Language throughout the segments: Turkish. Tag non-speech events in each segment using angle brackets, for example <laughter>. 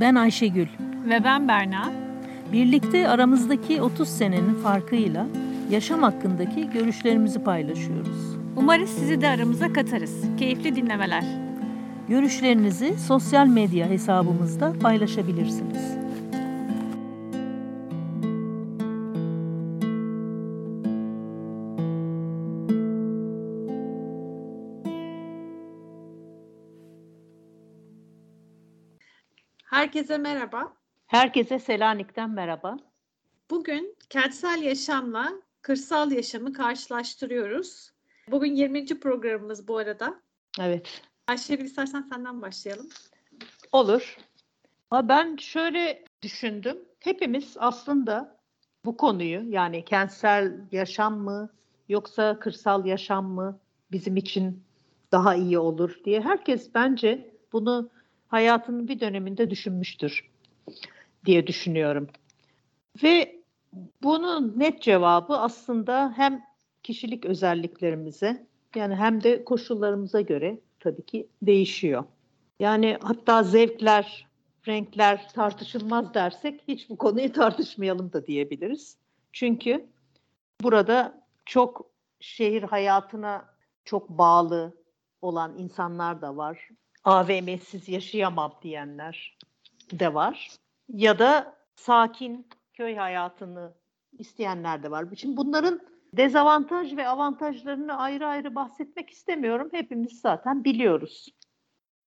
Ben Ayşegül. Ve ben Berna. Birlikte aramızdaki 30 senenin farkıyla yaşam hakkındaki görüşlerimizi paylaşıyoruz. Umarız sizi de aramıza katarız. Keyifli dinlemeler. Görüşlerinizi sosyal medya hesabımızda paylaşabilirsiniz. Herkese merhaba. Herkese Selanik'ten merhaba. Bugün kentsel yaşamla kırsal yaşamı karşılaştırıyoruz. Bugün 20. programımız bu arada. Evet. Ayşegül istersen senden başlayalım. Olur. Ben şöyle düşündüm. Hepimiz aslında bu konuyu yani kentsel yaşam mı yoksa kırsal yaşam mı bizim için daha iyi olur diye herkes bence bunu hayatının bir döneminde düşünmüştür diye düşünüyorum. Ve bunun net cevabı aslında hem kişilik özelliklerimize yani hem de koşullarımıza göre tabii ki değişiyor. Yani hatta zevkler, renkler tartışılmaz dersek hiç bu konuyu tartışmayalım da diyebiliriz. Çünkü burada çok şehir hayatına çok bağlı olan insanlar da var. AVM'siz yaşayamam diyenler de var. Ya da sakin köy hayatını isteyenler de var. Şimdi bunların dezavantaj ve avantajlarını ayrı ayrı bahsetmek istemiyorum. Hepimiz zaten biliyoruz.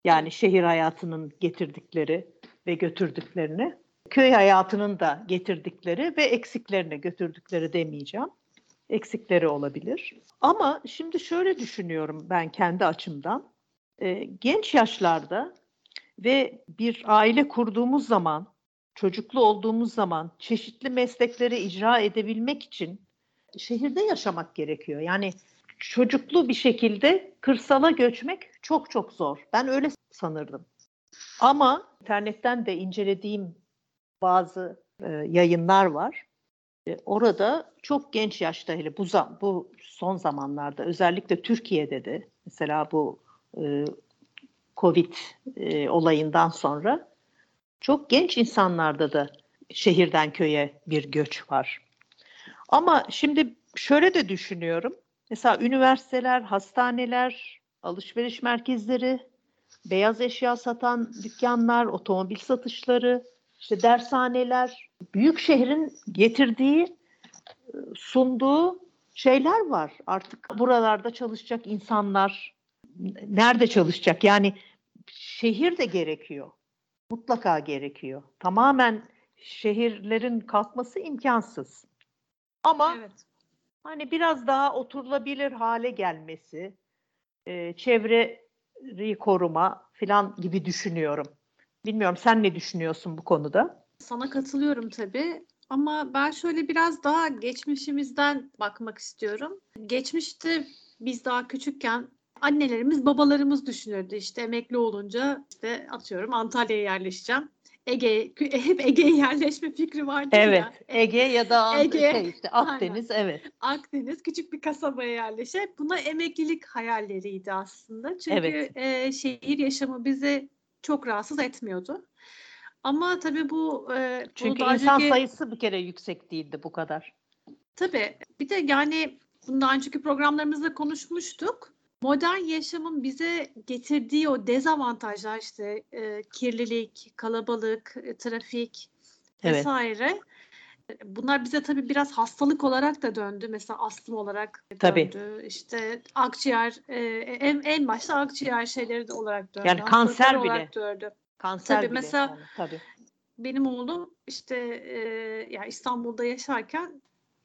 Yani şehir hayatının getirdikleri ve götürdüklerini, köy hayatının da getirdikleri ve eksiklerini götürdükleri demeyeceğim. Eksikleri olabilir. Ama şimdi şöyle düşünüyorum ben kendi açımdan e, genç yaşlarda ve bir aile kurduğumuz zaman, çocuklu olduğumuz zaman çeşitli meslekleri icra edebilmek için şehirde yaşamak gerekiyor. Yani çocuklu bir şekilde kırsala göçmek çok çok zor. Ben öyle sanırdım. Ama internetten de incelediğim bazı e, yayınlar var. E, orada çok genç yaşta hele bu bu son zamanlarda özellikle Türkiye'de de mesela bu e, Covid e, olayından sonra çok genç insanlarda da şehirden köye bir göç var. Ama şimdi şöyle de düşünüyorum. Mesela üniversiteler, hastaneler, alışveriş merkezleri, beyaz eşya satan dükkanlar, otomobil satışları, işte dershaneler, büyük şehrin getirdiği, sunduğu şeyler var. Artık buralarda çalışacak insanlar, nerede çalışacak? Yani şehir de gerekiyor. Mutlaka gerekiyor. Tamamen şehirlerin kalkması imkansız. Ama evet. hani biraz daha oturulabilir hale gelmesi, e, çevreyi koruma falan gibi düşünüyorum. Bilmiyorum sen ne düşünüyorsun bu konuda? Sana katılıyorum tabii. Ama ben şöyle biraz daha geçmişimizden bakmak istiyorum. Geçmişte biz daha küçükken annelerimiz babalarımız düşünürdü işte emekli olunca işte atıyorum Antalya'ya yerleşeceğim. Ege <laughs> hep Ege'ye yerleşme fikri vardı evet, ya. Ege ya da Ege, şey işte Akdeniz aynen. evet. Akdeniz küçük bir kasabaya yerleşe. Buna emeklilik hayalleriydi aslında. Çünkü evet. e, şehir yaşamı bizi çok rahatsız etmiyordu. Ama tabii bu e, çünkü insan önceki... sayısı bir kere yüksek değildi bu kadar. Tabii. Bir de yani bundan önceki programlarımızda konuşmuştuk modern yaşamın bize getirdiği o dezavantajlar işte e, kirlilik, kalabalık, e, trafik evet. vesaire. Bunlar bize tabii biraz hastalık olarak da döndü. Mesela astım olarak döndü. Tabii. İşte akciğer e, en, en başta akciğer şeyleri de olarak döndü. Yani kanser bile. Döndü. Kanser tabii, bile. Mesela yani, tabii. benim oğlum işte e, yani İstanbul'da yaşarken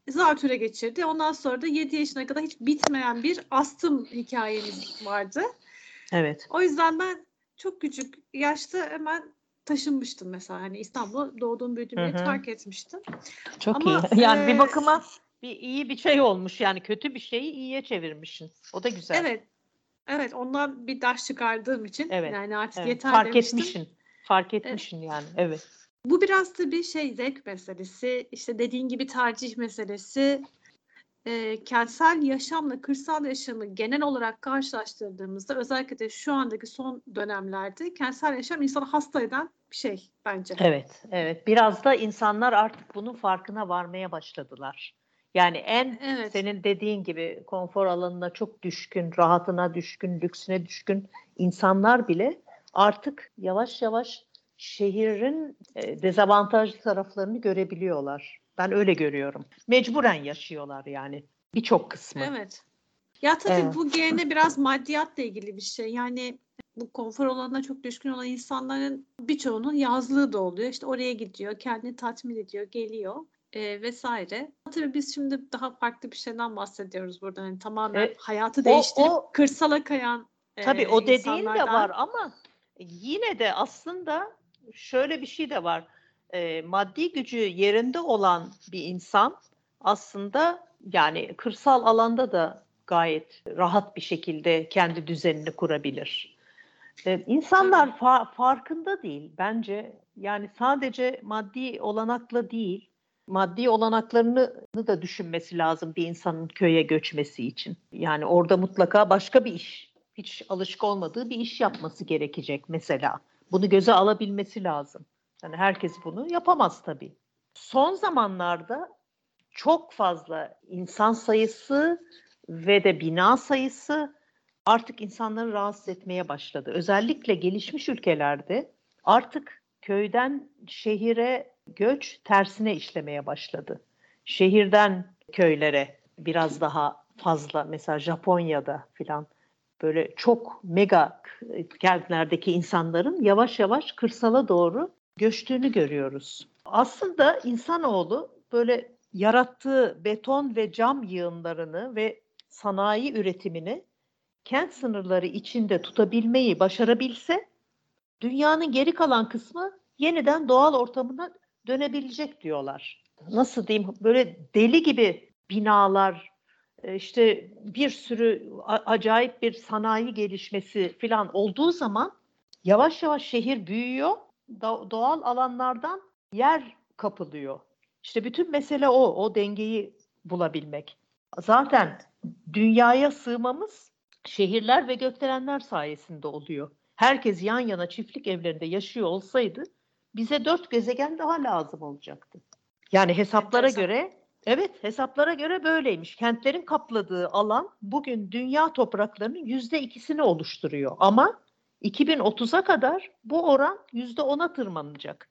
zatüre geçirdi. Ondan sonra da 7 yaşına kadar hiç bitmeyen bir astım hikayemiz vardı. Evet. O yüzden ben çok küçük yaşta hemen taşınmıştım mesela. Hani İstanbul'a doğduğum büyüdüğüm yeri terk etmiştim. Çok Ama, iyi. Yani e, bir bakıma bir iyi bir şey olmuş yani kötü bir şeyi iyiye çevirmişsin. O da güzel. Evet. Evet ondan bir ders çıkardığım için evet. yani artık evet. yeter Fark demiştim. etmişsin. Fark etmişsin evet. yani. Evet. Bu biraz da bir şey zevk meselesi. İşte dediğin gibi tercih meselesi. e, kentsel yaşamla kırsal yaşamı genel olarak karşılaştırdığımızda özellikle de şu andaki son dönemlerde kentsel yaşam insanı hasta eden bir şey bence. Evet, evet. Biraz da insanlar artık bunun farkına varmaya başladılar. Yani en Evet. senin dediğin gibi konfor alanına çok düşkün, rahatına düşkün, lüksüne düşkün insanlar bile artık yavaş yavaş şehrin e, dezavantajlı taraflarını görebiliyorlar. Ben öyle görüyorum. Mecburen yaşıyorlar yani birçok kısmı. Evet. Ya tabii Evet. bu gene biraz maddiyatla ilgili bir şey. Yani bu konfor alanına çok düşkün olan insanların birçoğunun yazlığı da oluyor. İşte oraya gidiyor, kendini tatmin ediyor, geliyor e, vesaire. Tabii biz şimdi daha farklı bir şeyden bahsediyoruz burada. Yani tamamen E, hayatı o- değiştirip o- kırsala kayan e, Tabii o dediğin de var ama yine de aslında şöyle bir şey de var. Ee, maddi gücü yerinde olan bir insan aslında yani kırsal alanda da gayet rahat bir şekilde kendi düzenini kurabilir. Ee, insanlar fa- farkında değil bence. Yani sadece maddi olanakla değil, maddi olanaklarını da düşünmesi lazım bir insanın köye göçmesi için. Yani orada mutlaka başka bir iş, hiç alışık olmadığı bir iş yapması gerekecek mesela. Bunu göze alabilmesi lazım. Yani herkes bunu yapamaz tabii. Son zamanlarda çok fazla insan sayısı ve de bina sayısı artık insanları rahatsız etmeye başladı. Özellikle gelişmiş ülkelerde artık köyden şehire göç tersine işlemeye başladı. Şehirden köylere biraz daha fazla mesela Japonya'da filan böyle çok mega kentlerdeki insanların yavaş yavaş kırsala doğru göçtüğünü görüyoruz. Aslında insanoğlu böyle yarattığı beton ve cam yığınlarını ve sanayi üretimini kent sınırları içinde tutabilmeyi başarabilse dünyanın geri kalan kısmı yeniden doğal ortamına dönebilecek diyorlar. Nasıl diyeyim böyle deli gibi binalar işte bir sürü acayip bir sanayi gelişmesi falan olduğu zaman yavaş yavaş şehir büyüyor. Do- doğal alanlardan yer kapılıyor. İşte bütün mesele o, o dengeyi bulabilmek. Zaten dünyaya sığmamız şehirler ve gökdelenler sayesinde oluyor. Herkes yan yana çiftlik evlerinde yaşıyor olsaydı bize dört gezegen daha lazım olacaktı. Yani hesaplara göre evet hesaplara göre böyleymiş. Kentlerin kapladığı alan bugün dünya topraklarının yüzde ikisini oluşturuyor. Ama 2030'a kadar bu oran yüzde ona tırmanacak.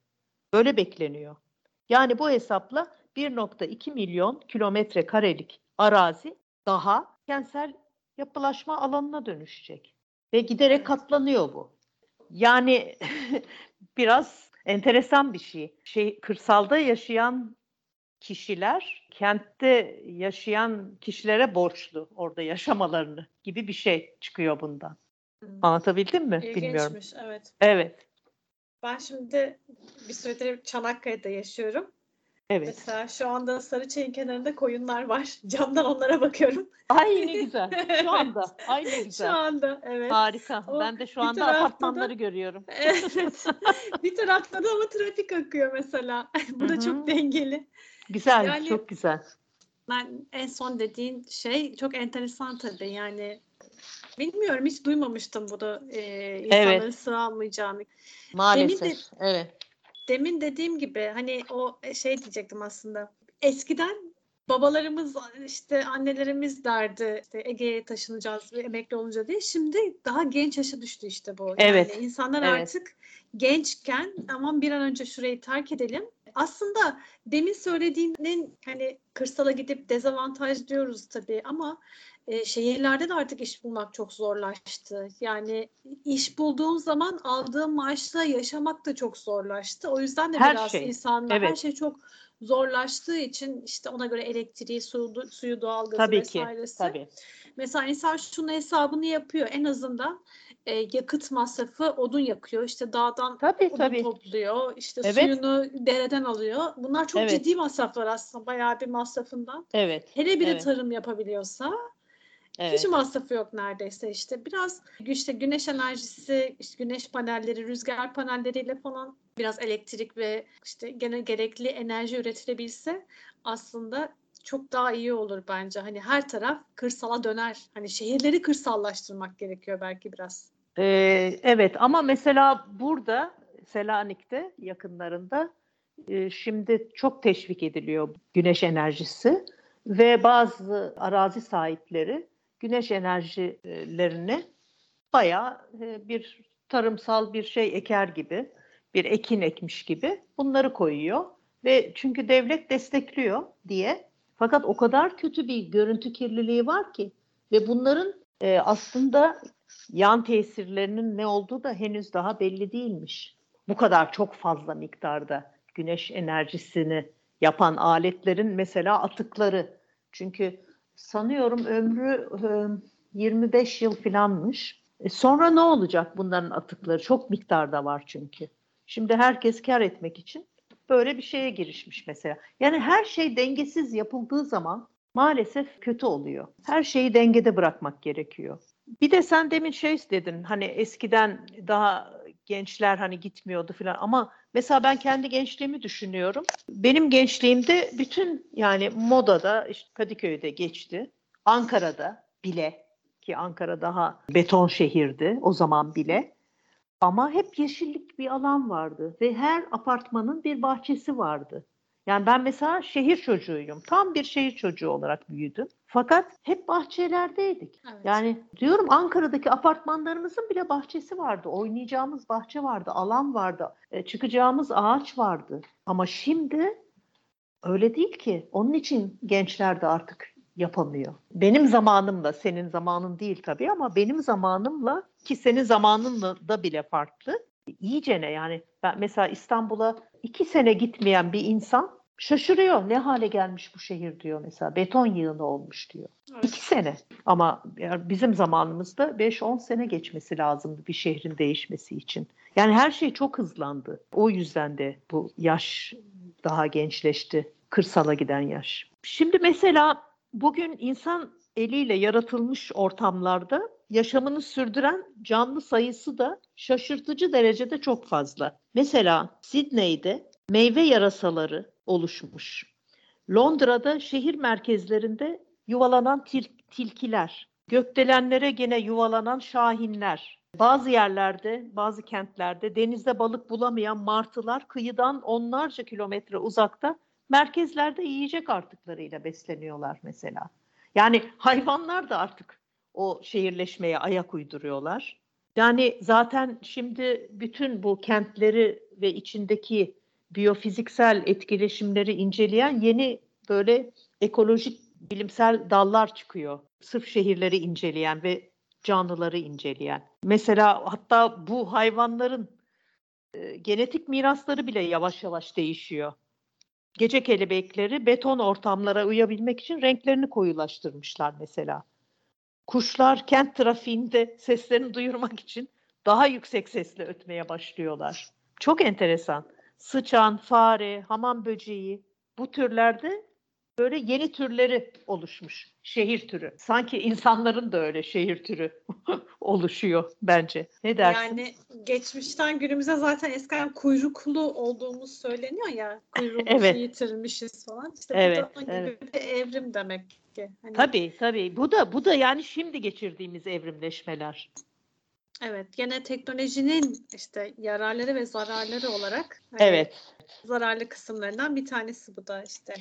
Böyle bekleniyor. Yani bu hesapla 1.2 milyon kilometre karelik arazi daha kentsel yapılaşma alanına dönüşecek. Ve giderek katlanıyor bu. Yani <laughs> biraz enteresan bir şey. Şey kırsalda yaşayan kişiler kentte yaşayan kişilere borçlu orada yaşamalarını gibi bir şey çıkıyor bundan. Hmm. Anlatabildim mi? Bilmiyorum. İlginçmiş, evet. Evet. Ben şimdi bir süredir Çanakkale'de yaşıyorum. Evet. Mesela şu anda Sarıçay'ın kenarında koyunlar var. <laughs> Camdan onlara bakıyorum. Ay ne <laughs> güzel. Şu anda. Ay ne Şu güzel. anda evet. Harika. O Ben de şu anda tarafta da- apartmanları görüyorum. <laughs> Evet. bir tarafta da ama trafik akıyor mesela. Bu da çok dengeli. Güzel, Yani- çok güzel. Ben en son dediğin şey çok enteresan tabii. Yani bilmiyorum hiç duymamıştım bunu e, insanların Evet. sığamayacağını. Maalesef. Evet. Demin dediğim gibi hani o şey diyecektim aslında. Eskiden babalarımız işte annelerimiz derdi işte Ege'ye taşınacağız ve emekli olunca diye. Şimdi daha genç yaşa düştü işte bu. Evet, Yani insanlar evet. artık gençken aman bir an önce şurayı terk edelim. Aslında demin söylediğinin hani kırsala gidip dezavantaj diyoruz tabii ama e, şehirlerde de artık iş bulmak çok zorlaştı. Yani iş bulduğun zaman aldığın maaşla yaşamak da çok zorlaştı. O yüzden de Her biraz şey, insanlar her evet. şey çok zorlaştığı için işte ona göre elektriği, suyu, suyu doğalgazı Tabii ki. vesairesi. Tabii. Mesela insan şunun hesabını yapıyor. En azından e, yakıt masrafı odun yakıyor. İşte dağdan Tabii odun tabii. topluyor. İşte Evet. suyunu dereden alıyor. Bunlar çok Evet. ciddi masraflar aslında. Bayağı bir masrafından. Evet. Hele bir de Evet. tarım yapabiliyorsa Evet. hiç masrafı yok neredeyse işte. Biraz işte güneş enerjisi, işte güneş panelleri, rüzgar panelleriyle falan biraz elektrik ve işte gene gerekli enerji üretilebilse aslında çok daha iyi olur bence. Hani her taraf kırsala döner. Hani şehirleri kırsallaştırmak gerekiyor belki biraz. Ee, evet ama mesela burada Selanik'te yakınlarında e, şimdi çok teşvik ediliyor güneş enerjisi ve bazı arazi sahipleri güneş enerjilerini bayağı e, bir tarımsal bir şey eker gibi, bir ekin ekmiş gibi bunları koyuyor ve çünkü devlet destekliyor diye. Fakat o kadar kötü bir görüntü kirliliği var ki ve bunların e, aslında yan tesirlerinin ne olduğu da henüz daha belli değilmiş. Bu kadar çok fazla miktarda güneş enerjisini yapan aletlerin mesela atıkları. Çünkü sanıyorum ömrü e, 25 yıl filanmış. E sonra ne olacak bunların atıkları? Çok miktarda var çünkü. Şimdi herkes kar etmek için böyle bir şeye girişmiş mesela. Yani her şey dengesiz yapıldığı zaman maalesef kötü oluyor. Her şeyi dengede bırakmak gerekiyor. Bir de sen demin şey dedin hani eskiden daha gençler hani gitmiyordu falan ama mesela ben kendi gençliğimi düşünüyorum. Benim gençliğimde bütün yani modada işte Kadıköy'de geçti. Ankara'da bile ki Ankara daha beton şehirdi o zaman bile. Ama hep yeşillik bir alan vardı ve her apartmanın bir bahçesi vardı. Yani ben mesela şehir çocuğuyum. Tam bir şehir çocuğu olarak büyüdüm. Fakat hep bahçelerdeydik. Evet. Yani diyorum Ankara'daki apartmanlarımızın bile bahçesi vardı. Oynayacağımız bahçe vardı, alan vardı, e, çıkacağımız ağaç vardı. Ama şimdi öyle değil ki. Onun için gençler de artık yapamıyor. Benim zamanımla, senin zamanın değil tabii ama benim zamanımla ki senin zamanınla da bile farklı. İyice ne yani ben mesela İstanbul'a iki sene gitmeyen bir insan şaşırıyor. Ne hale gelmiş bu şehir diyor mesela. Beton yığını olmuş diyor. Evet. İki sene. Ama bizim zamanımızda 5-10 sene geçmesi lazımdı bir şehrin değişmesi için. Yani her şey çok hızlandı. O yüzden de bu yaş daha gençleşti. Kırsala giden yaş. Şimdi mesela bugün insan eliyle yaratılmış ortamlarda yaşamını sürdüren canlı sayısı da şaşırtıcı derecede çok fazla. Mesela Sidney'de meyve yarasaları oluşmuş. Londra'da şehir merkezlerinde yuvalanan til- tilkiler, gökdelenlere gene yuvalanan şahinler, bazı yerlerde, bazı kentlerde denizde balık bulamayan martılar kıyıdan onlarca kilometre uzakta merkezlerde yiyecek artıklarıyla besleniyorlar mesela. Yani hayvanlar da artık o şehirleşmeye ayak uyduruyorlar. Yani zaten şimdi bütün bu kentleri ve içindeki biyofiziksel etkileşimleri inceleyen yeni böyle ekolojik bilimsel dallar çıkıyor. Sırf şehirleri inceleyen ve canlıları inceleyen. Mesela hatta bu hayvanların e, genetik mirasları bile yavaş yavaş değişiyor. Gece kelebekleri beton ortamlara uyabilmek için renklerini koyulaştırmışlar mesela. Kuşlar kent trafiğinde seslerini duyurmak için daha yüksek sesle ötmeye başlıyorlar. Çok enteresan. Sıçan, fare, hamam böceği bu türlerde böyle yeni türleri oluşmuş. Şehir türü. Sanki insanların da öyle şehir türü <laughs> oluşuyor bence. Ne dersin? Yani geçmişten günümüze zaten eskiden kuyruklu olduğumuz söyleniyor ya. Kuyruğumuzu evet. yitirmişiz falan. İşte evet, bu da evet. bir evrim demek ki. Hani... Tabii tabii. Bu da bu da yani şimdi geçirdiğimiz evrimleşmeler. Evet, gene teknolojinin işte yararları ve zararları olarak hani evet. zararlı kısımlarından bir tanesi bu da işte.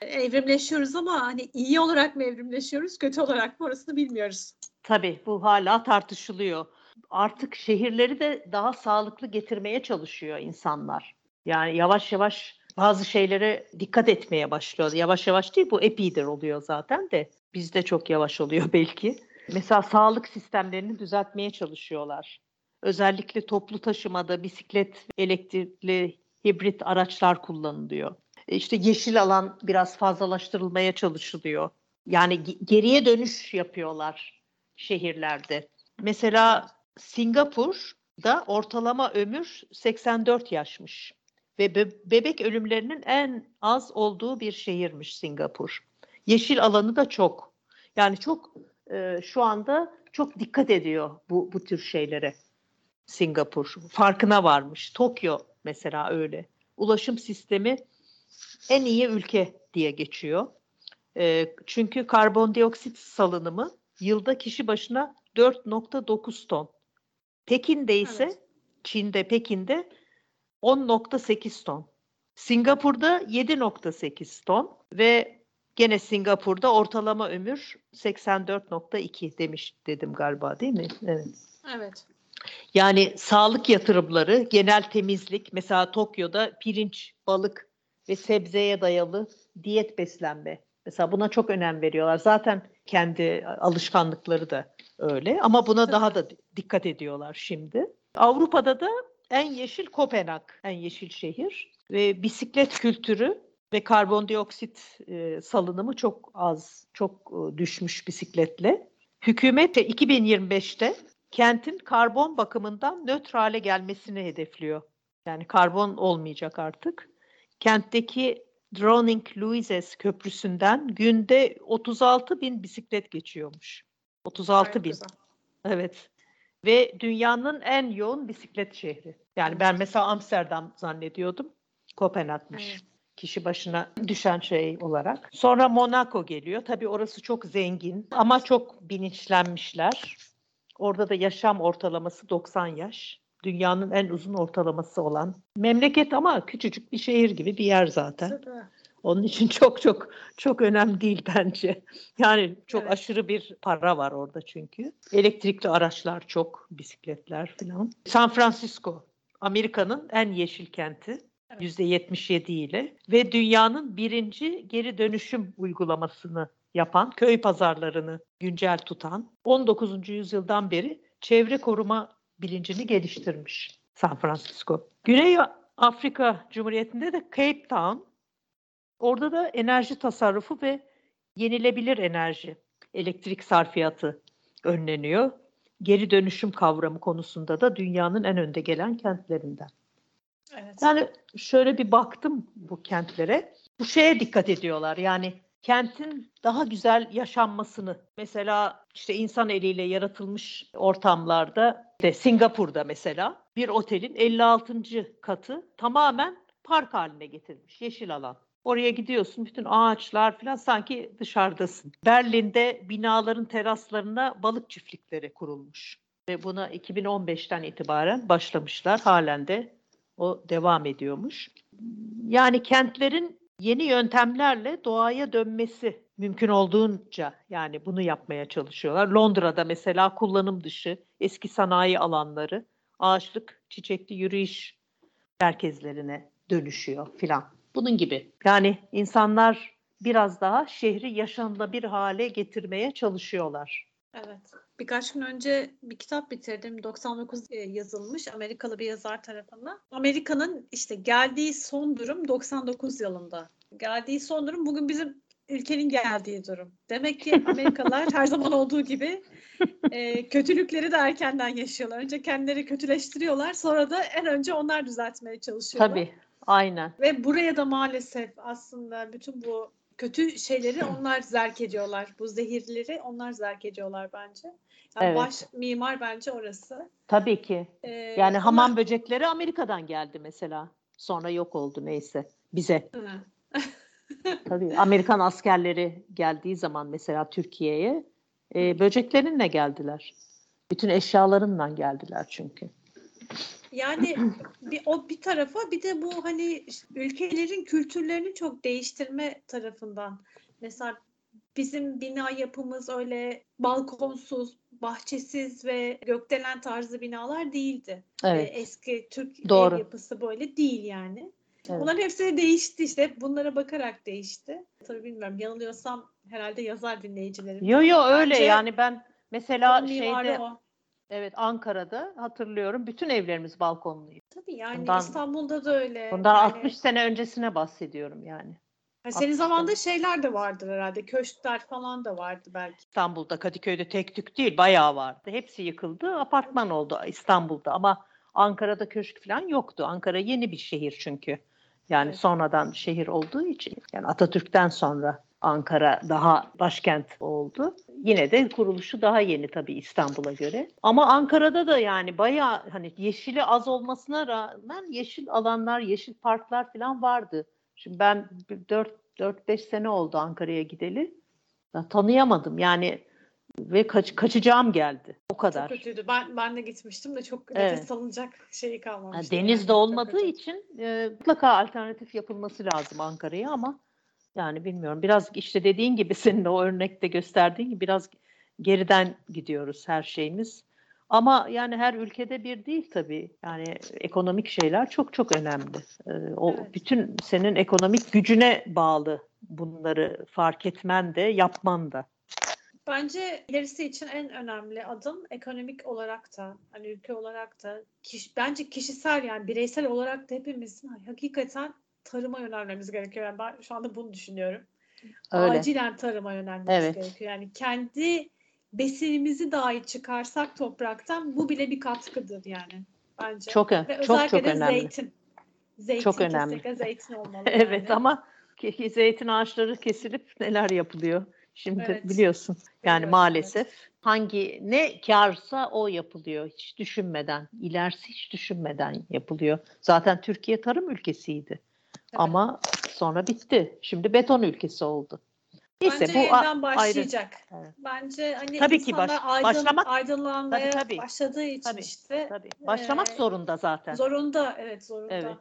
Evrimleşiyoruz ama hani iyi olarak mı evrimleşiyoruz, kötü olarak mı orasını bilmiyoruz. Tabii bu hala tartışılıyor. Artık şehirleri de daha sağlıklı getirmeye çalışıyor insanlar. Yani yavaş yavaş bazı şeylere dikkat etmeye başlıyor. Yavaş yavaş değil bu epidir oluyor zaten de bizde çok yavaş oluyor <laughs> belki. Mesela sağlık sistemlerini düzeltmeye çalışıyorlar. Özellikle toplu taşımada bisiklet, elektrikli, hibrit araçlar kullanılıyor. E, işte yeşil alan biraz fazlalaştırılmaya çalışılıyor. Yani geriye dönüş yapıyorlar şehirlerde. Mesela Singapur'da ortalama ömür 84 yaşmış ve bebek ölümlerinin en az olduğu bir şehirmiş Singapur. Yeşil alanı da çok. Yani çok e, şu anda çok dikkat ediyor bu, bu tür şeylere. Singapur farkına varmış. Tokyo mesela öyle. Ulaşım sistemi en iyi ülke diye geçiyor. E, çünkü karbondioksit salınımı yılda kişi başına 4.9 ton. Pekin'de ise Evet. Çin'de Pekin'de 10.8 ton. Singapur'da 7.8 ton ve gene Singapur'da ortalama ömür 84.2 demiş dedim galiba değil mi? Evet. Evet. Yani sağlık yatırımları, genel temizlik, mesela Tokyo'da pirinç, balık ve sebzeye dayalı diyet beslenme. Mesela buna çok önem veriyorlar. Zaten kendi alışkanlıkları da öyle ama buna daha da dikkat ediyorlar şimdi. Avrupa'da da en yeşil Kopenhag, en yeşil şehir ve bisiklet kültürü ve karbondioksit e, salınımı çok az, çok e, düşmüş bisikletle. Hükümet de 2025'te kentin karbon bakımından nötr hale gelmesini hedefliyor. Yani karbon olmayacak artık. Kentteki Droning Louises köprüsünden günde 36 bin bisiklet geçiyormuş. 36 Gayet bin. güzel. Evet. Ve dünyanın en yoğun bisiklet şehri. Yani ben mesela Amsterdam zannediyordum. Kopenhag'mış. Evet. Kişi başına düşen şey olarak. Sonra Monaco geliyor. Tabii orası çok zengin ama çok bilinçlenmişler. Orada da yaşam ortalaması 90 yaş. Dünyanın en uzun ortalaması olan memleket ama küçücük bir şehir gibi bir yer zaten. Onun için <laughs> çok çok çok önemli değil bence. Yani çok Evet. aşırı bir para var orada çünkü. Elektrikli araçlar çok, bisikletler falan. San Francisco, Amerika'nın en yeşil kenti. Evet. %77 ile ve dünyanın birinci geri dönüşüm uygulamasını yapan, köy pazarlarını güncel tutan 19. yüzyıldan beri çevre koruma bilincini geliştirmiş San Francisco. Güney Afrika Cumhuriyeti'nde de Cape Town Orada da enerji tasarrufu ve yenilebilir enerji, elektrik sarfiyatı önleniyor. Geri dönüşüm kavramı konusunda da dünyanın en önde gelen kentlerinden. Evet. Yani şöyle bir baktım bu kentlere. Bu şeye dikkat ediyorlar. Yani kentin daha güzel yaşanmasını. Mesela işte insan eliyle yaratılmış ortamlarda de Singapur'da mesela bir otelin 56. katı tamamen park haline getirilmiş. Yeşil alan. Oraya gidiyorsun bütün ağaçlar falan sanki dışarıdasın. Berlin'de binaların teraslarına balık çiftlikleri kurulmuş. Ve buna 2015'ten itibaren başlamışlar. Halen de o devam ediyormuş. Yani kentlerin yeni yöntemlerle doğaya dönmesi mümkün olduğunca yani bunu yapmaya çalışıyorlar. Londra'da mesela kullanım dışı eski sanayi alanları ağaçlık, çiçekli yürüyüş merkezlerine dönüşüyor filan. Bunun gibi. Yani insanlar biraz daha şehri yaşanılabilir hale getirmeye çalışıyorlar. Evet. Birkaç gün önce bir kitap bitirdim. 99 e, yazılmış Amerikalı bir yazar tarafından. Amerika'nın işte geldiği son durum 99 yılında. Geldiği son durum bugün bizim ülkenin geldiği durum. Demek ki <laughs> Amerikalılar her zaman olduğu gibi e, kötülükleri de erkenden yaşıyorlar. Önce kendileri kötüleştiriyorlar. Sonra da en önce onlar düzeltmeye çalışıyorlar. Tabii, aynen. Ve buraya da maalesef aslında bütün bu kötü şeyleri onlar zerk ediyorlar. Bu zehirleri onlar zerk ediyorlar bence. Yani Evet. baş mimar bence orası. Tabii ki. Ee, Yani ama- hamam böcekleri Amerika'dan geldi mesela. Sonra yok oldu neyse bize. <laughs> Tabii Amerikan askerleri geldiği zaman mesela Türkiye'ye e, böceklerinle geldiler. Bütün eşyalarınla geldiler çünkü. Yani bir, o bir tarafa bir de bu hani ülkelerin kültürlerini çok değiştirme tarafından. Mesela bizim bina yapımız öyle balkonsuz, bahçesiz ve gökdelen tarzı binalar değildi. Evet. Eski Türk Doğru. ev yapısı böyle değil yani. Evet. Bunların hepsi değişti işte. Hep bunlara bakarak değişti. Tabii bilmiyorum yanılıyorsam herhalde yazar dinleyicilerim. Yo yo öyle Bence yani ben mesela şeyde o. evet Ankara'da hatırlıyorum bütün evlerimiz balkonluydu. Tabii yani Bundan- İstanbul'da da öyle. Bundan Yani- 60 sene öncesine bahsediyorum yani. Ha, senin 60 zamanında şeyler de vardır herhalde. Köşkler falan da vardı belki. İstanbul'da Kadıköy'de tek tük değil bayağı vardı. Hepsi yıkıldı apartman oldu İstanbul'da ama Ankara'da köşk falan yoktu. Ankara yeni bir şehir çünkü. Yani Evet. sonradan şehir olduğu için yani Atatürk'ten sonra Ankara daha başkent oldu. Yine de kuruluşu daha yeni tabii İstanbul'a göre. Ama Ankara'da da yani bayağı hani yeşili az olmasına rağmen yeşil alanlar, yeşil parklar falan vardı. Şimdi ben 4-5 sene oldu Ankara'ya gideli. Ben tanıyamadım yani ve kaç, kaçacağım geldi. O kadar. Çok kötüydü. Ben ben de gitmiştim de çok Evet. nefes alınacak şeyi kalmamıştı. yani. olmadığı Çok kötü. için e, mutlaka alternatif yapılması lazım Ankara'ya ama yani bilmiyorum biraz işte dediğin gibi senin o örnekte gösterdiğin gibi biraz geriden gidiyoruz her şeyimiz. Ama yani her ülkede bir değil tabii. Yani ekonomik şeyler çok çok önemli. E, o Evet. bütün senin ekonomik gücüne bağlı bunları fark etmen de yapman da. Bence ilerisi için en önemli adım ekonomik olarak da hani ülke olarak da kiş, bence kişisel yani bireysel olarak da hepimizin hakikaten tarıma yönelmemiz gerekiyor. Yani ben şu anda bunu düşünüyorum. Öyle. Acilen tarıma yönelmemiz Evet. gerekiyor. Yani kendi besinimizi dahi çıkarsak topraktan bu bile bir katkıdır yani bence. Çok Ve çok özellikle çok de önemli. zeytin. Zeytin Çok önemli. zeytin olmalı. <laughs> Evet yani. ama zeytin ağaçları kesilip neler yapılıyor? Şimdi Evet. biliyorsun. Yani Biliyorum, maalesef hangi ne karsa o yapılıyor. Hiç düşünmeden, ilerisi hiç düşünmeden yapılıyor. Zaten Türkiye tarım ülkesiydi. Ama sonra bitti. Şimdi beton ülkesi oldu. Neyse Bence bu yeniden ayrı. başlayacak. Evet. Bence hani Tabii ki baş- aydın, başlamak- aydınlanmaya Tabii, tabii. başladığı için Tabii, işte Tabii. Başlamak Ee, zorunda zaten. zorunda evet zorunda. Evet.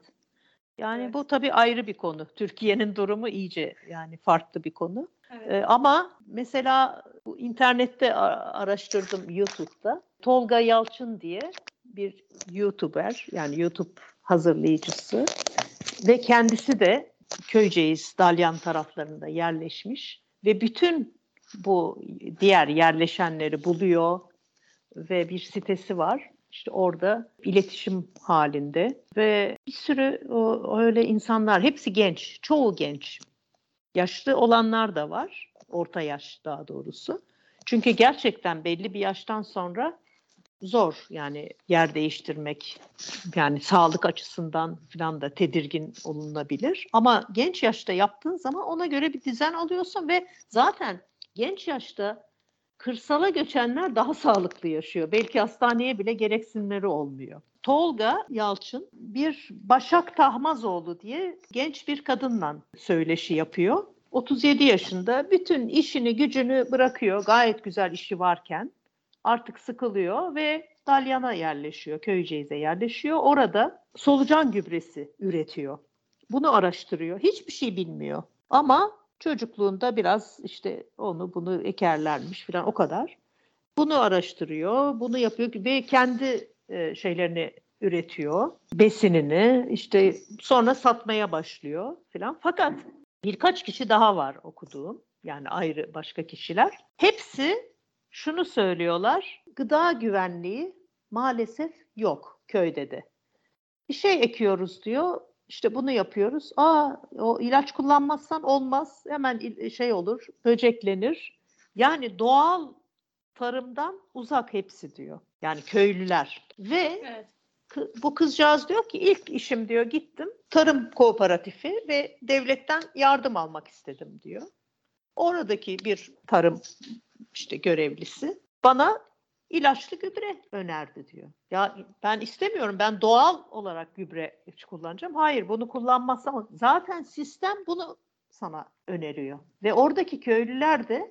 Yani Evet. bu tabii ayrı bir konu. Türkiye'nin durumu iyice yani farklı bir konu. Evet. Ee, ama mesela bu internette araştırdım YouTube'da. Tolga Yalçın diye bir YouTuber yani YouTube hazırlayıcısı ve kendisi de Köyceğiz, Dalyan taraflarında yerleşmiş ve bütün bu diğer yerleşenleri buluyor ve bir sitesi var. İşte orada iletişim halinde ve bir sürü öyle insanlar, hepsi genç, çoğu genç. Yaşlı olanlar da var, orta yaş daha doğrusu. Çünkü gerçekten belli bir yaştan sonra zor yani yer değiştirmek yani sağlık açısından falan da tedirgin olunabilir. Ama genç yaşta yaptığın zaman ona göre bir düzen alıyorsun ve zaten genç yaşta kırsala göçenler daha sağlıklı yaşıyor. Belki hastaneye bile gereksinimleri olmuyor. Tolga Yalçın bir Başak Tahmazoğlu diye genç bir kadınla söyleşi yapıyor. 37 yaşında bütün işini gücünü bırakıyor gayet güzel işi varken artık sıkılıyor ve Dalyan'a yerleşiyor, Köyceğiz'e yerleşiyor. Orada solucan gübresi üretiyor. Bunu araştırıyor. Hiçbir şey bilmiyor. Ama çocukluğunda biraz işte onu bunu ekerlermiş falan o kadar. Bunu araştırıyor, bunu yapıyor ve kendi e, şeylerini üretiyor. Besinini işte sonra satmaya başlıyor falan. Fakat birkaç kişi daha var okuduğum. Yani ayrı başka kişiler. Hepsi şunu söylüyorlar. Gıda güvenliği maalesef yok köyde de. Bir şey ekiyoruz diyor. İşte bunu yapıyoruz. Aa o ilaç kullanmazsan olmaz. Hemen şey olur, böceklenir. Yani doğal tarımdan uzak hepsi diyor. Yani köylüler. Ve Evet. bu kızcağız diyor ki ilk işim diyor gittim tarım kooperatifi ve devletten yardım almak istedim diyor. Oradaki bir tarım işte görevlisi bana ilaçlı gübre önerdi diyor. Ya ben istemiyorum ben doğal olarak gübre kullanacağım. Hayır bunu kullanmazsam zaten sistem bunu sana öneriyor. Ve oradaki köylüler de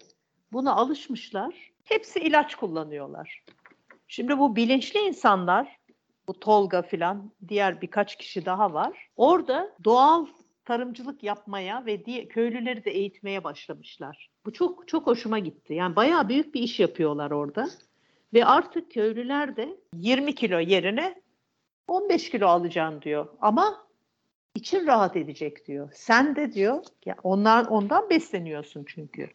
buna alışmışlar. Hepsi ilaç kullanıyorlar. Şimdi bu bilinçli insanlar bu Tolga filan diğer birkaç kişi daha var. Orada doğal tarımcılık yapmaya ve diye, köylüleri de eğitmeye başlamışlar. Bu çok çok hoşuma gitti. Yani bayağı büyük bir iş yapıyorlar orada. Ve artık köylüler de 20 kilo yerine 15 kilo alacağım diyor. Ama için rahat edecek diyor. Sen de diyor ya onlar ondan besleniyorsun çünkü.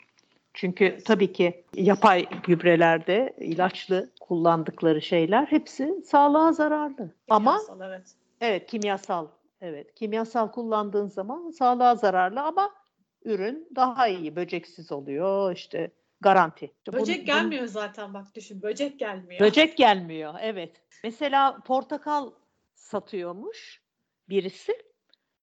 Çünkü tabii ki yapay gübrelerde ilaçlı kullandıkları şeyler hepsi sağlığa zararlı. Ama Kimyasal, evet. Evet, kimyasal. Evet, kimyasal kullandığın zaman sağlığa zararlı ama ürün daha iyi, böceksiz oluyor işte garanti. Bunu- Böcek bunu- gelmiyor zaten bak düşün. Böcek gelmiyor. Böcek gelmiyor, evet. Mesela portakal satıyormuş birisi.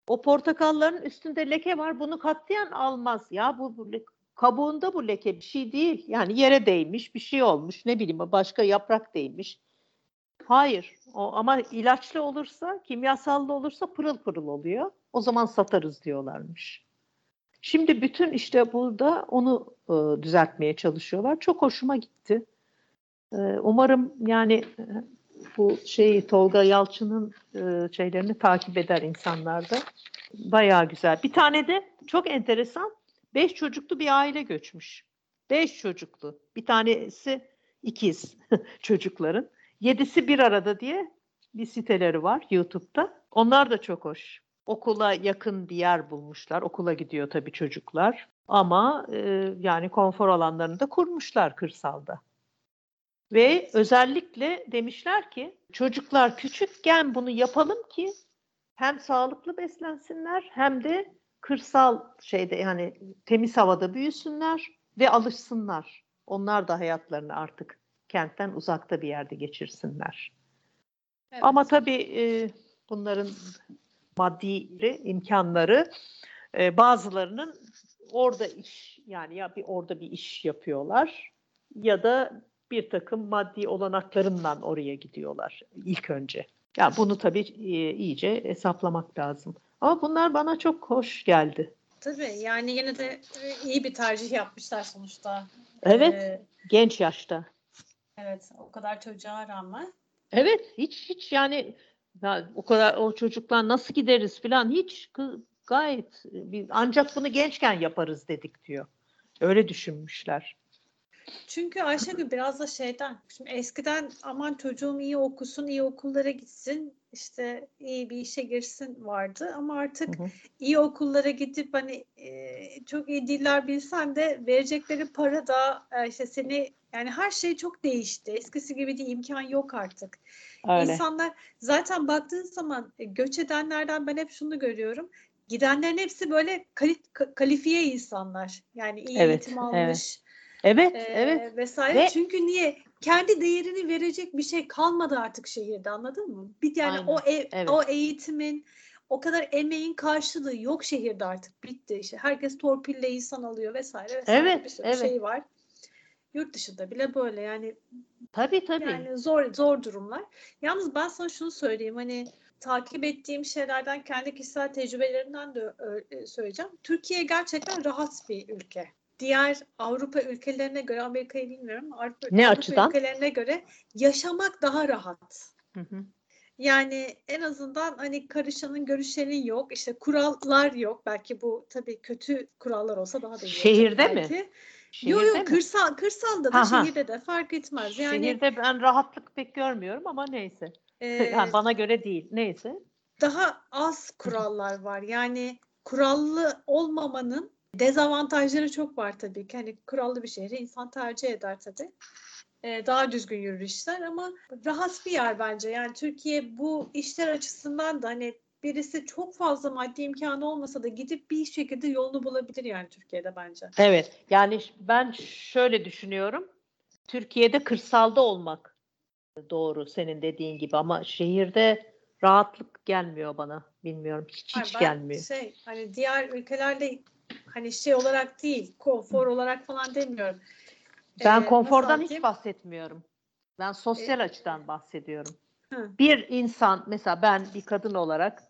O portakalların üstünde leke var. Bunu katlayan almaz. Ya bu, bu kabuğunda bu leke bir şey değil. Yani yere değmiş, bir şey olmuş. Ne bileyim başka yaprak değmiş. Hayır. O, ama ilaçlı olursa, kimyasallı olursa pırıl pırıl oluyor. O zaman satarız diyorlarmış. Şimdi bütün işte burada onu e, düzeltmeye çalışıyorlar. Çok hoşuma gitti. E, umarım yani e, bu şeyi Tolga Yalçın'ın e, şeylerini takip eder insanlar da. Bayağı güzel. Bir tane de çok enteresan beş çocuklu bir aile göçmüş. Beş çocuklu. Bir tanesi ikiz <laughs> çocukların. Yedisi bir arada diye bir siteleri var YouTube'da. Onlar da çok hoş. Okula yakın bir yer bulmuşlar. Okula gidiyor tabii çocuklar. Ama e, yani konfor alanlarını da kurmuşlar kırsalda. Ve özellikle demişler ki çocuklar küçükken bunu yapalım ki hem sağlıklı beslensinler hem de kırsal şeyde yani temiz havada büyüsünler ve alışsınlar. Onlar da hayatlarını artık kentten uzakta bir yerde geçirsinler. Evet. Ama tabii e, bunların maddi imkanları e, bazılarının orada iş yani ya bir orada bir iş yapıyorlar ya da bir takım maddi olanaklarından oraya gidiyorlar ilk önce. Ya yani bunu tabii e, iyice hesaplamak lazım. Ama bunlar bana çok hoş geldi. Tabii yani yine de iyi bir tercih yapmışlar sonuçta. Evet, Ee, genç yaşta. Evet, o kadar çocuğa rağmen. Evet, hiç hiç yani ya, o kadar o çocuklar nasıl gideriz falan hiç gayet biz ancak bunu gençken yaparız dedik diyor. Öyle düşünmüşler. Çünkü Ayşegül biraz da şeyden, şimdi eskiden aman çocuğum iyi okusun, iyi okullara gitsin, işte iyi bir işe girsin vardı. Ama artık Hı hı. iyi okullara gidip hani e, çok iyi diller bilsen de verecekleri para da e, işte seni yani her şey çok değişti. Eskisi gibi değil, imkan yok artık. Öyle. İnsanlar zaten baktığın zaman e, göç edenlerden ben hep şunu görüyorum. Gidenlerin hepsi böyle kali- ka- kalifiye insanlar. Yani iyi Evet, eğitim almış. Evet, Ee, evet. vesaire. Ve- Çünkü niye? Kendi değerini verecek bir şey kalmadı artık şehirde anladın mı? Bir yani Aynen, o ev, evet. o eğitimin o kadar emeğin karşılığı yok şehirde artık. Bitti işte. Herkes torpille insan alıyor vesaire vesaire Evet, bir sürü evet. şey var. Yurt dışında bile böyle yani Tabii tabii. yani zor zor durumlar. Yalnız ben sana şunu söyleyeyim hani takip ettiğim şeylerden kendi kişisel tecrübelerimden de ö- söyleyeceğim. Türkiye gerçekten rahat bir ülke. Diğer Avrupa ülkelerine göre Amerika'yı bilmiyorum. Avrupa, Ne Avrupa açıdan? ülkelerine göre yaşamak daha rahat. Hı hı. Yani en azından hani karışanın görüşenin yok. işte kurallar yok. Belki bu tabii kötü kurallar olsa daha da iyi Şehirde mi? belki. Yok Şehirde yok mi? kırsal, kırsalda da Ha, ha. şehirde de fark etmez. Yani Şehirde ben rahatlık pek görmüyorum ama neyse. <laughs> e, Yani bana göre değil. Neyse. daha az kurallar var. Yani kurallı olmamanın dezavantajları çok var tabii ki. Hani kurallı bir şehri insan tercih eder tabii. Ee, daha düzgün yürür işler ama rahat bir yer bence. Yani Türkiye bu işler açısından da hani birisi çok fazla maddi imkanı olmasa da gidip bir şekilde yolunu bulabilir yani Türkiye'de bence. Evet. Yani ben şöyle düşünüyorum. Türkiye'de kırsalda olmak doğru senin dediğin gibi ama şehirde rahatlık gelmiyor bana. Bilmiyorum. Hiç Hayır, hiç ben gelmiyor. Şey, hani diğer ülkelerde hani şey olarak değil, konfor olarak falan demiyorum. Ben Ee, konfordan hiç bahsetmiyorum. Ben sosyal Ee, açıdan bahsediyorum. Hı. Bir insan mesela ben bir kadın olarak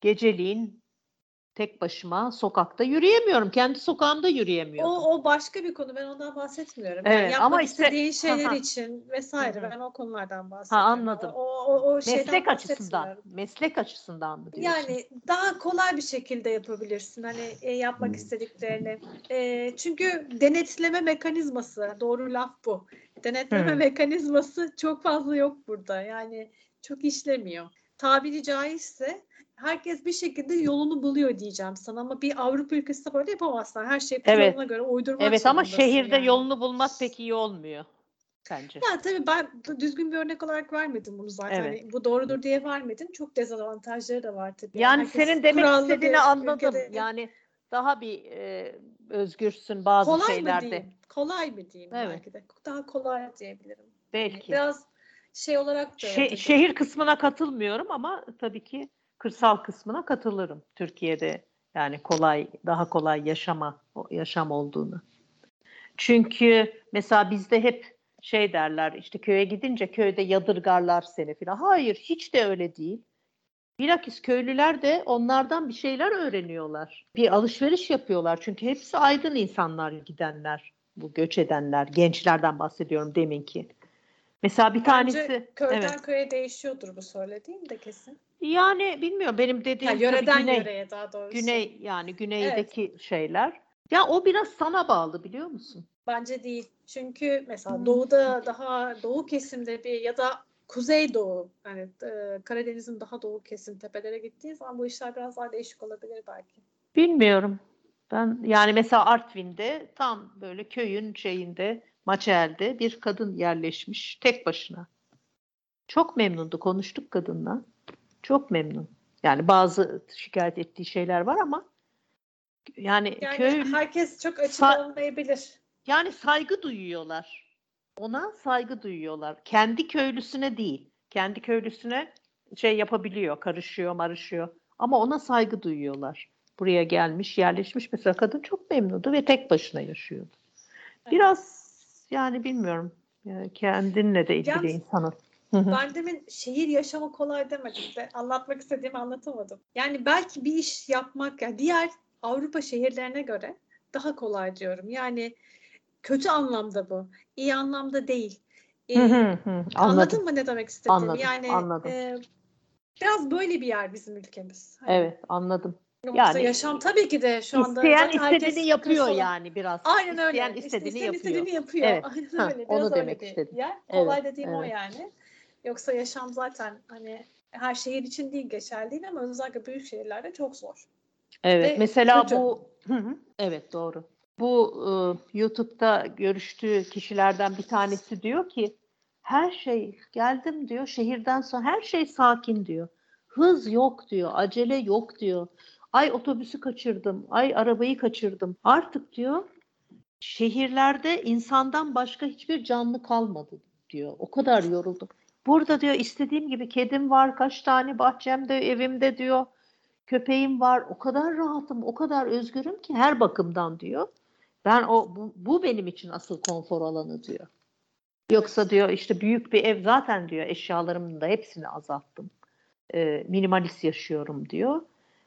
geceliğin tek başıma sokakta yürüyemiyorum. Kendi sokağımda yürüyemiyorum. O, o başka bir konu. Ben ondan bahsetmiyorum. Yani Evet, yapmak ama işte- istediğin şeyler Ha, ha. için vesaire. Ben o konulardan bahsediyorum. anladım. O, o, o Meslek açısından. Meslek açısından mı diyorsun? Yani daha kolay bir şekilde yapabilirsin hani e, yapmak Hmm. istediklerini. E, çünkü denetleme mekanizması, doğru laf bu. Denetleme Hmm. mekanizması çok fazla yok burada. Yani çok işlemiyor. Tabiri caizse herkes bir şekilde yolunu buluyor diyeceğim sana ama bir Avrupa ülkesinde böyle yapamazlar. Her şey Evet. kuralına göre uydurmak Evet ama şehirde yani. yolunu bulmak pek iyi olmuyor bence. Ya tabii ben düzgün bir örnek olarak vermedim bunu zaten. Evet. Hani bu doğrudur diye vermedim. Çok dezavantajları da var tabii. Yani herkes senin demek istediğini anladım. ülkede- Yani daha bir e, özgürsün bazı kolay şeylerde. mı diyeyim? Kolay mı diyeyim Evet. belki de. Daha kolay diyebilirim. Belki. Biraz şey olarak da Şe- şehir kısmına katılmıyorum ama tabii ki kırsal kısmına katılırım. Türkiye'de yani kolay, daha kolay yaşama yaşam olduğunu. Çünkü mesela bizde hep şey derler işte köye gidince köyde yadırgarlar seni falan. Hayır, hiç de öyle değil. Bilakis köylüler de onlardan bir şeyler öğreniyorlar. Bir alışveriş yapıyorlar. Çünkü hepsi aydın insanlar gidenler. Bu göç edenler. Gençlerden bahsediyorum deminki. Mesela bir Bence tanesi köyden evet. köye değişiyordur bu söylediğin de kesin. Yani bilmiyorum benim dediğim tabii yöreden güney, yöreye daha doğrusu. güney yani güneydeki şeyler. Ya o biraz sana bağlı biliyor musun? Bence değil. Çünkü mesela Hmm. doğuda daha doğu kesimde bir ya da kuzey doğu yani e, Karadeniz'in daha doğu kesim tepelere gittiğin zaman bu işler biraz daha değişik olabilir belki. Bilmiyorum. Ben yani mesela Artvin'de tam böyle köyün şeyinde Maçel'de bir kadın yerleşmiş tek başına. Çok memnundu. Konuştuk kadınla. Çok memnun. Yani bazı şikayet ettiği şeyler var ama yani, Yani köy herkes çok açık olmayabilir. yani saygı duyuyorlar. Ona saygı duyuyorlar. Kendi köylüsüne değil. Kendi köylüsüne şey yapabiliyor, karışıyor, marışıyor. Ama ona saygı duyuyorlar. Buraya gelmiş, yerleşmiş. Mesela kadın çok memnundu ve tek başına yaşıyordu. Biraz yani bilmiyorum. Yani kendinle de ilgili Yalnız- insanın. Hı hı. Ben demin şehir yaşamı kolay demedim de anlatmak istediğimi anlatamadım. Yani belki bir iş yapmak yani diğer Avrupa şehirlerine göre daha kolay diyorum. Yani kötü anlamda bu. iyi anlamda değil. Ee, Hı hı hı. Anladım. Anladın mı ne demek istediğimi? Anladım, Yani anladım. e, biraz böyle bir yer bizim ülkemiz. Hani Evet, anladım. Yoksa Yani yaşam tabii ki de şu anda İsteyen istediğini yapıyor kırsala- yani biraz. Aynen öyle. İsteyen istediğini isteyen yapıyor. istediğini yapıyor. Evet. Aynen Ha, öyle. onu Biraz öyle demek istedim. yer. Kolay Evet, dediğim o evet. yani. Yoksa yaşam zaten hani her şehir için değil geçerli değil ama özellikle büyük şehirlerde çok zor. Evet, Ve mesela kötü. bu Hı hı, evet doğru. Bu e, YouTube'da görüştüğü kişilerden bir tanesi diyor ki her şey geldim diyor şehirden sonra her şey sakin diyor. Hız yok diyor, acele yok diyor. Ay otobüsü kaçırdım, ay arabayı kaçırdım. Artık diyor şehirlerde insandan başka hiçbir canlı kalmadı diyor. O kadar yoruldum. Burada diyor istediğim gibi kedim var, kaç tane bahçemde, evimde diyor. Köpeğim var. O kadar rahatım, o kadar özgürüm ki her bakımdan diyor. Ben o bu, bu benim için asıl konfor alanı diyor. Yoksa diyor işte büyük bir ev zaten diyor eşyalarımın da hepsini azalttım. Ee, minimalist yaşıyorum diyor.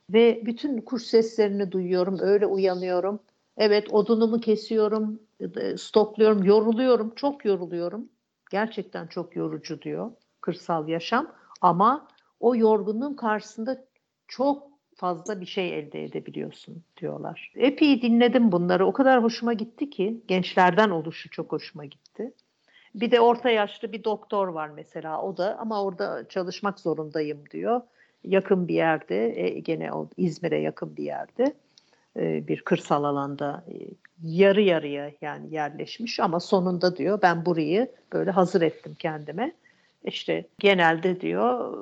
Ve bütün kuş seslerini duyuyorum. Öyle uyanıyorum. Evet odunumu kesiyorum, e, stokluyorum, yoruluyorum. Çok yoruluyorum. Gerçekten çok yorucu diyor kırsal yaşam. Ama o yorgunluğun karşısında çok fazla bir şey elde edebiliyorsun diyorlar. Epey dinledim bunları. O kadar hoşuma gitti ki gençlerden oluşu çok hoşuma gitti. Bir de orta yaşlı bir doktor var mesela o da ama orada çalışmak zorundayım diyor. Yakın bir yerde e, gene İzmir'e yakın bir yerde bir kırsal alanda e, yarı yarıya yani yerleşmiş ama sonunda diyor ben burayı böyle hazır ettim kendime. İşte genelde diyor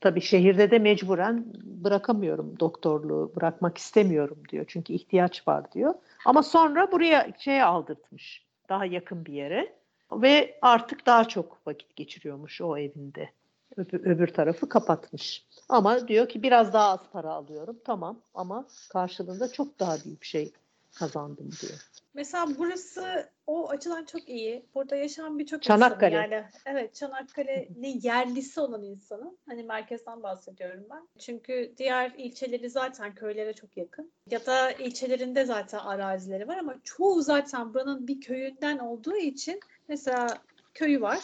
tabii şehirde de mecburen bırakamıyorum doktorluğu bırakmak istemiyorum diyor çünkü ihtiyaç var diyor. Ama sonra buraya şeye aldırtmış daha yakın bir yere ve artık daha çok vakit geçiriyormuş o evinde. Öbür, öbür tarafı kapatmış. Ama diyor ki biraz daha az para alıyorum. Tamam ama karşılığında çok daha büyük şey kazandım diyor. Mesela burası o açıdan çok iyi. Burada yaşayan birçok Çanakkale. insanın yani evet Çanakkale'nin yerlisi olan insanın hani merkezden bahsediyorum ben. Çünkü diğer ilçeleri zaten köylere çok yakın. Ya da ilçelerinde zaten arazileri var ama çoğu zaten buranın bir köyünden olduğu için mesela köyü var.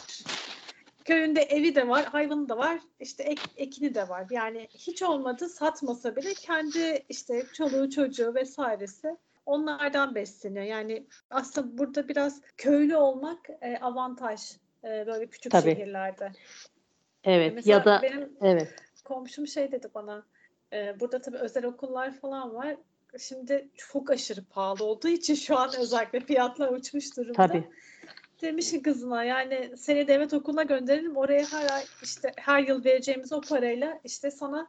Köyünde evi de var, hayvanı da var, işte ek, ekini de var. Yani hiç olmadı satmasa bile kendi işte çoluğu çocuğu vesairesi onlardan besleniyor. Yani aslında burada biraz köylü olmak e, avantaj e, böyle küçük Tabii. şehirlerde. Evet Mesela ya da benim evet komşum şey dedi bana e, burada tabii özel okullar falan var. Şimdi çok aşırı pahalı olduğu için şu an özellikle fiyatlar uçmuş durumda. tabii Demiş ki kızına yani seni devlet okuluna gönderelim oraya her ay işte her yıl vereceğimiz o parayla işte sana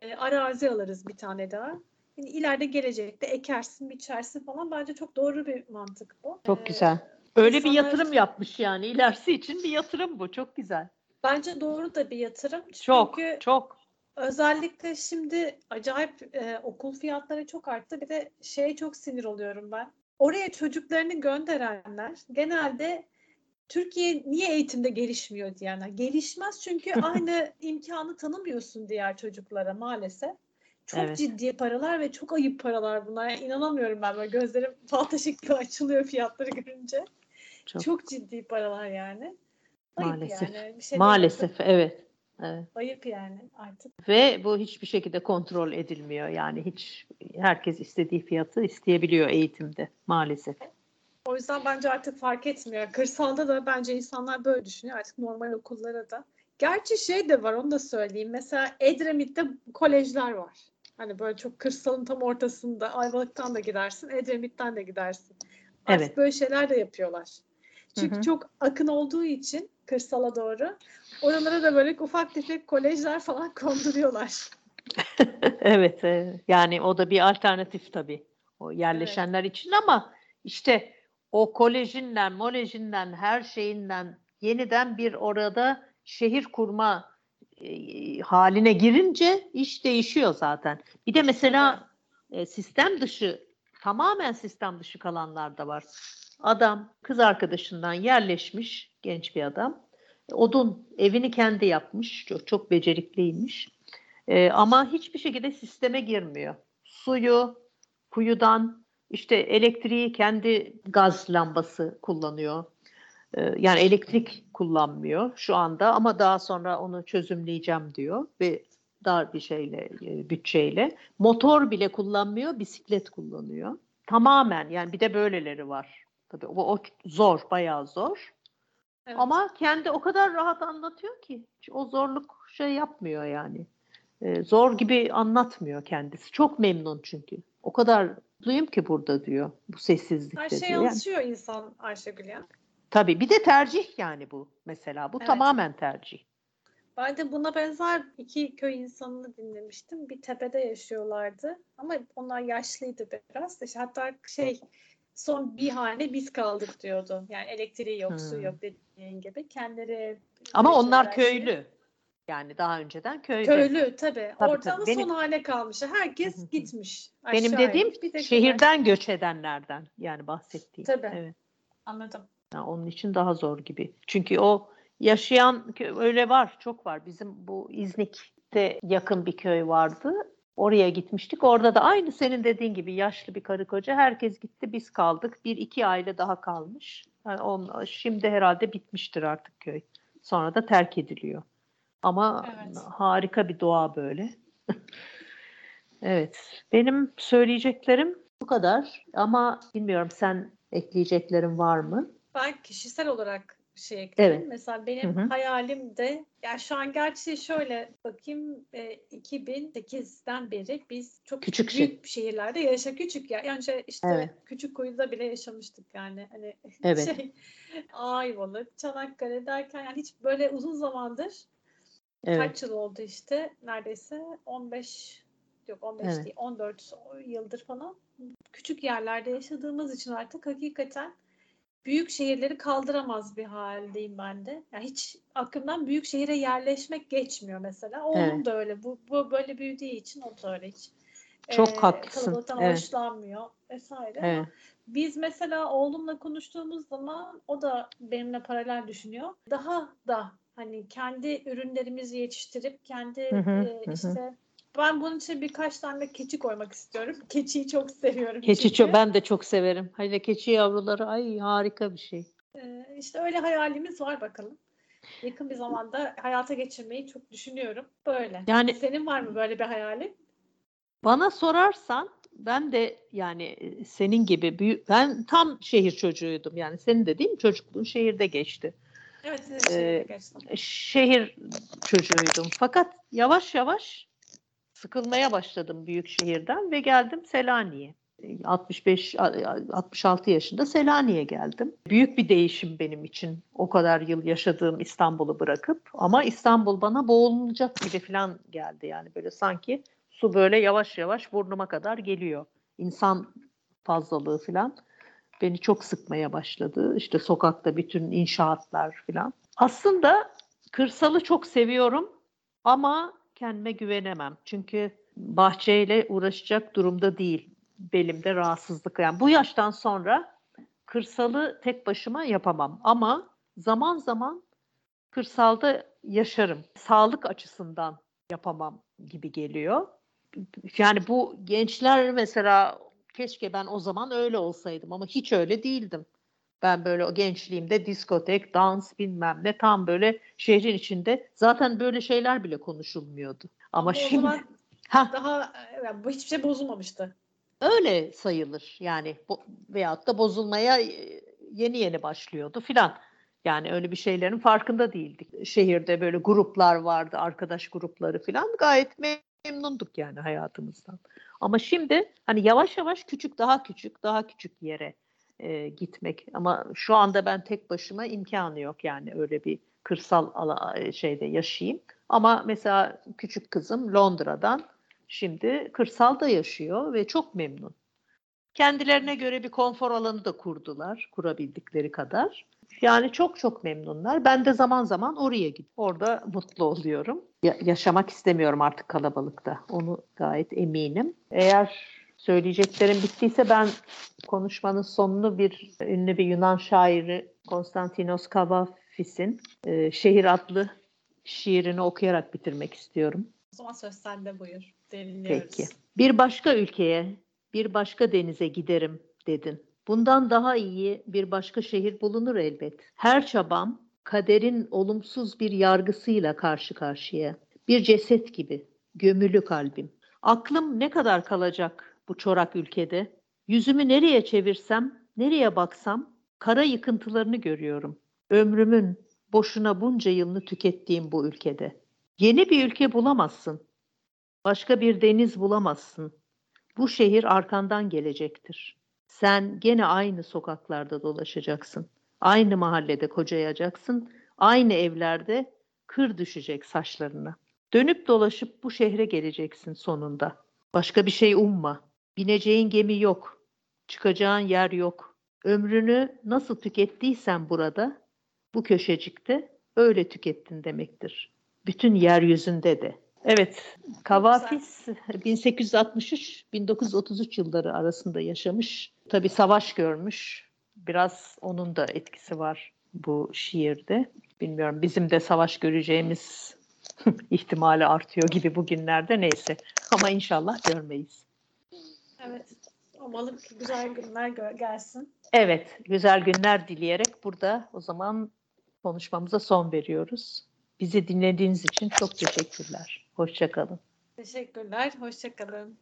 e, arazi alırız bir tane daha. Yani ileride gelecekte ekersin, biçersin falan. Bence çok doğru bir mantık bu. çok Ee, güzel. Öyle bir yatırım yapmış yani ilerisi için bir yatırım bu çok güzel. Bence doğru da bir yatırım. Çok Çünkü çok özellikle şimdi acayip e, okul fiyatları çok arttı. Bir de şeye çok sinir oluyorum ben. Oraya çocuklarını gönderenler genelde Türkiye niye eğitimde gelişmiyor diyenler. Gelişmez çünkü <laughs> aynı imkanı tanımıyorsun diğer çocuklara maalesef. Çok Evet. ciddi paralar ve çok ayıp paralar bunlar. Yani inanamıyorum ben böyle gözlerim fal taşı gibi açılıyor fiyatları görünce. Çok, Çok, ciddi paralar yani. Ayıp Maalesef. yani. Bir şey maalesef evet. Evet. Ayıp yani artık. Ve bu hiçbir şekilde kontrol edilmiyor. Yani hiç herkes istediği fiyatı isteyebiliyor eğitimde maalesef. O yüzden bence artık fark etmiyor. Kırsalda da bence insanlar böyle düşünüyor. Artık normal okullara da. Gerçi şey de var onu da söyleyeyim. Mesela Edremit'te kolejler var. Hani böyle çok kırsalın tam ortasında Ayvalık'tan da gidersin, Edremit'ten de gidersin. Artık Evet. böyle şeyler de yapıyorlar. Çünkü Hı hı. çok akın olduğu için kırsala doğru oralara da böyle ufak tefek kolejler falan <laughs> konduruyorlar. <laughs> evet, evet. Yani o da bir alternatif tabii. O yerleşenler için ama işte o kolejinden, molejinden, her şeyinden yeniden bir orada şehir kurma e, haline girince iş değişiyor zaten. Bir de mesela e, sistem dışı, tamamen sistem dışı kalanlar da var. Adam kız arkadaşından yerleşmiş, genç bir adam. Odun evini kendi yapmış, çok, çok becerikliymiş. Ee, ama hiçbir şekilde sisteme girmiyor. Suyu kuyudan, işte elektriği kendi gaz lambası kullanıyor. Ee, yani elektrik kullanmıyor şu anda ama daha sonra onu çözümleyeceğim diyor ve dar bir şeyle, e, bütçeyle. Motor bile kullanmıyor, bisiklet kullanıyor. Tamamen yani bir de böyleleri var. Tabii o, o zor, bayağı zor. Evet. Ama kendi o kadar rahat anlatıyor ki hiç o zorluk şey yapmıyor yani. Ee, zor gibi anlatmıyor kendisi. Çok memnun çünkü. O kadar mutluyum ki burada diyor. Bu sessizlikte her şey diyor. Yani, alışıyor insan Ayşegül ya. tabii bir de tercih yani bu mesela. Bu Evet. tamamen tercih. Ben de buna benzer iki köy insanını dinlemiştim. Bir tepede yaşıyorlardı ama onlar yaşlıydı biraz. İşte hatta şey son bir hane biz kaldık diyordu. Yani elektriği yok, su Hmm. yok dediğin gibi. Kendileri Ama yaşıyorlar onlar köylü. Yani daha önceden köyde. Köylü tabii. Tabii, Orada tabii. Benim- son hane kalmış. Herkes gitmiş. Benim dediğim. Bir şehirden göç edenlerden yani bahsettiğim. Tabii. Evet. Anladım. Yani onun için daha zor gibi. Çünkü o yaşayan öyle var, çok var. Bizim bu İznik'te yakın bir köy vardı. Oraya gitmiştik. Orada da aynı senin dediğin gibi yaşlı bir karı koca. Herkes gitti, biz kaldık. Bir iki aile daha kalmış. Yani on, şimdi herhalde bitmiştir artık köy. Sonra da terk ediliyor. Ama Evet. harika bir doğa böyle. <laughs> evet. Benim söyleyeceklerim bu kadar. Ama bilmiyorum sen ekleyeceklerin var mı? Ben kişisel olarak şey ekleyeyim. Evet. Mesela benim Hı hı. hayalim de ya şu an gerçi şöyle bakayım e, 2008'den beri biz çok Küçük şey. büyük şehirlerde yaşa küçük ya. Yani şey işte Evet. küçük kuyuda bile yaşamıştık yani. Hani <laughs> Evet. şey Ayvalık, Çanakkale derken yani hiç böyle uzun zamandır Evet. kaç yıl oldu işte neredeyse 15 yok 15 Evet. değil 14 yıldır falan küçük yerlerde yaşadığımız için artık hakikaten büyük şehirleri kaldıramaz bir haldeyim ben de. Yani hiç aklımdan büyük şehire yerleşmek geçmiyor mesela. Oğlum Evet. da öyle. Bu, bu böyle büyüdüğü için o da öyle hiç. Çok Ee, haklısın. Kalabalıktan Evet. hoşlanmıyor vesaire. Evet. Biz mesela oğlumla konuştuğumuz zaman o da benimle paralel düşünüyor. Daha da hani kendi ürünlerimizi yetiştirip kendi Hı hı, e, hı. Ben bunun için birkaç tane keçi koymak istiyorum. Keçiyi çok seviyorum Keçi çünkü. çok, ben de çok severim. Hele keçi yavruları ay harika bir şey. Ee, işte öyle hayalimiz var bakalım. Yakın bir zamanda hayata geçirmeyi çok düşünüyorum. Böyle. Yani- Senin var mı böyle bir hayalin? Bana sorarsan ben de yani e, senin gibi büyük ben tam şehir çocuğuydum. Yani senin de değil mi çocukluğun şehirde geçti. Evet, Ee. Şehir çocuğuydum. Fakat yavaş yavaş sıkılmaya başladım büyük şehirden ve geldim Selanik'e. E, 65 a- 66 yaşında Selanik'e geldim. Büyük bir değişim benim için. O kadar yıl yaşadığım İstanbul'u bırakıp ama İstanbul bana boğulacak gibi falan geldi yani böyle sanki su böyle yavaş yavaş burnuma kadar geliyor. İnsan fazlalığı falan beni çok sıkmaya başladı. İşte sokakta bütün inşaatlar falan. Aslında kırsalı çok seviyorum ama kendime güvenemem. Çünkü bahçeyle uğraşacak durumda değil. Belimde rahatsızlık. Yani bu yaştan sonra kırsalı tek başıma yapamam ama zaman zaman kırsalda yaşarım. Sağlık açısından yapamam gibi geliyor. Yani bu gençler mesela keşke ben o zaman öyle olsaydım ama hiç öyle değildim. Ben böyle o gençliğimde diskotek, dans bilmem ne tam böyle şehrin içinde zaten böyle şeyler bile konuşulmuyordu. Ama, o şimdi <laughs> ha daha yani hiçbir şey bozulmamıştı. öyle sayılır yani bo- veyahut da bozulmaya e, yeni yeni başlıyordu filan. Yani öyle bir şeylerin farkında değildik. Şehirde böyle gruplar vardı, arkadaş grupları filan. Gayet memnunduk yani hayatımızdan. Ama şimdi hani yavaş yavaş küçük, daha küçük, daha küçük yere e, gitmek. Ama şu anda ben tek başıma imkanı yok yani öyle bir kırsal ala, şeyde yaşayayım. Ama mesela küçük kızım Londra'dan şimdi kırsalda yaşıyor ve çok memnun. Kendilerine göre bir konfor alanı da kurdular, kurabildikleri kadar. Yani çok çok memnunlar. Ben de zaman zaman oraya gidip orada mutlu oluyorum. Ya- yaşamak istemiyorum artık kalabalıkta. Onu gayet eminim. Eğer söyleyeceklerim bittiyse ben konuşmanın sonunu bir ünlü bir Yunan şairi Konstantinos Kavafis'in e, Şehir adlı şiirini okuyarak bitirmek istiyorum. O zaman söz sende buyur. Dinliyoruz. Peki. Bir başka ülkeye, bir başka denize giderim dedin. Bundan daha iyi bir başka şehir bulunur elbet. Her çabam kaderin olumsuz bir yargısıyla karşı karşıya. Bir ceset gibi, gömülü kalbim. Aklım ne kadar kalacak bu çorak ülkede? Yüzümü nereye çevirsem, nereye baksam kara yıkıntılarını görüyorum. Ömrümün boşuna bunca yılını tükettiğim bu ülkede. Yeni bir ülke bulamazsın. Başka bir deniz bulamazsın. Bu şehir arkandan gelecektir. Sen gene aynı sokaklarda dolaşacaksın. Aynı mahallede kocayacaksın. Aynı evlerde kır düşecek saçlarına. Dönüp dolaşıp bu şehre geleceksin sonunda. Başka bir şey umma. Bineceğin gemi yok. Çıkacağın yer yok. Ömrünü nasıl tükettiysen burada, bu köşecikte öyle tükettin demektir. Bütün yeryüzünde de. Evet, Kavafis 1863-1933 yılları arasında yaşamış. Tabii savaş görmüş. Biraz onun da etkisi var bu şiirde. Bilmiyorum bizim de savaş göreceğimiz <laughs> ihtimali artıyor gibi bugünlerde neyse. Ama inşallah görmeyiz. Evet. Umalım ki güzel günler gelsin. Evet, güzel günler dileyerek burada o zaman konuşmamıza son veriyoruz. Bizi dinlediğiniz için çok teşekkürler. Hoşçakalın. Teşekkürler. Hoşçakalın.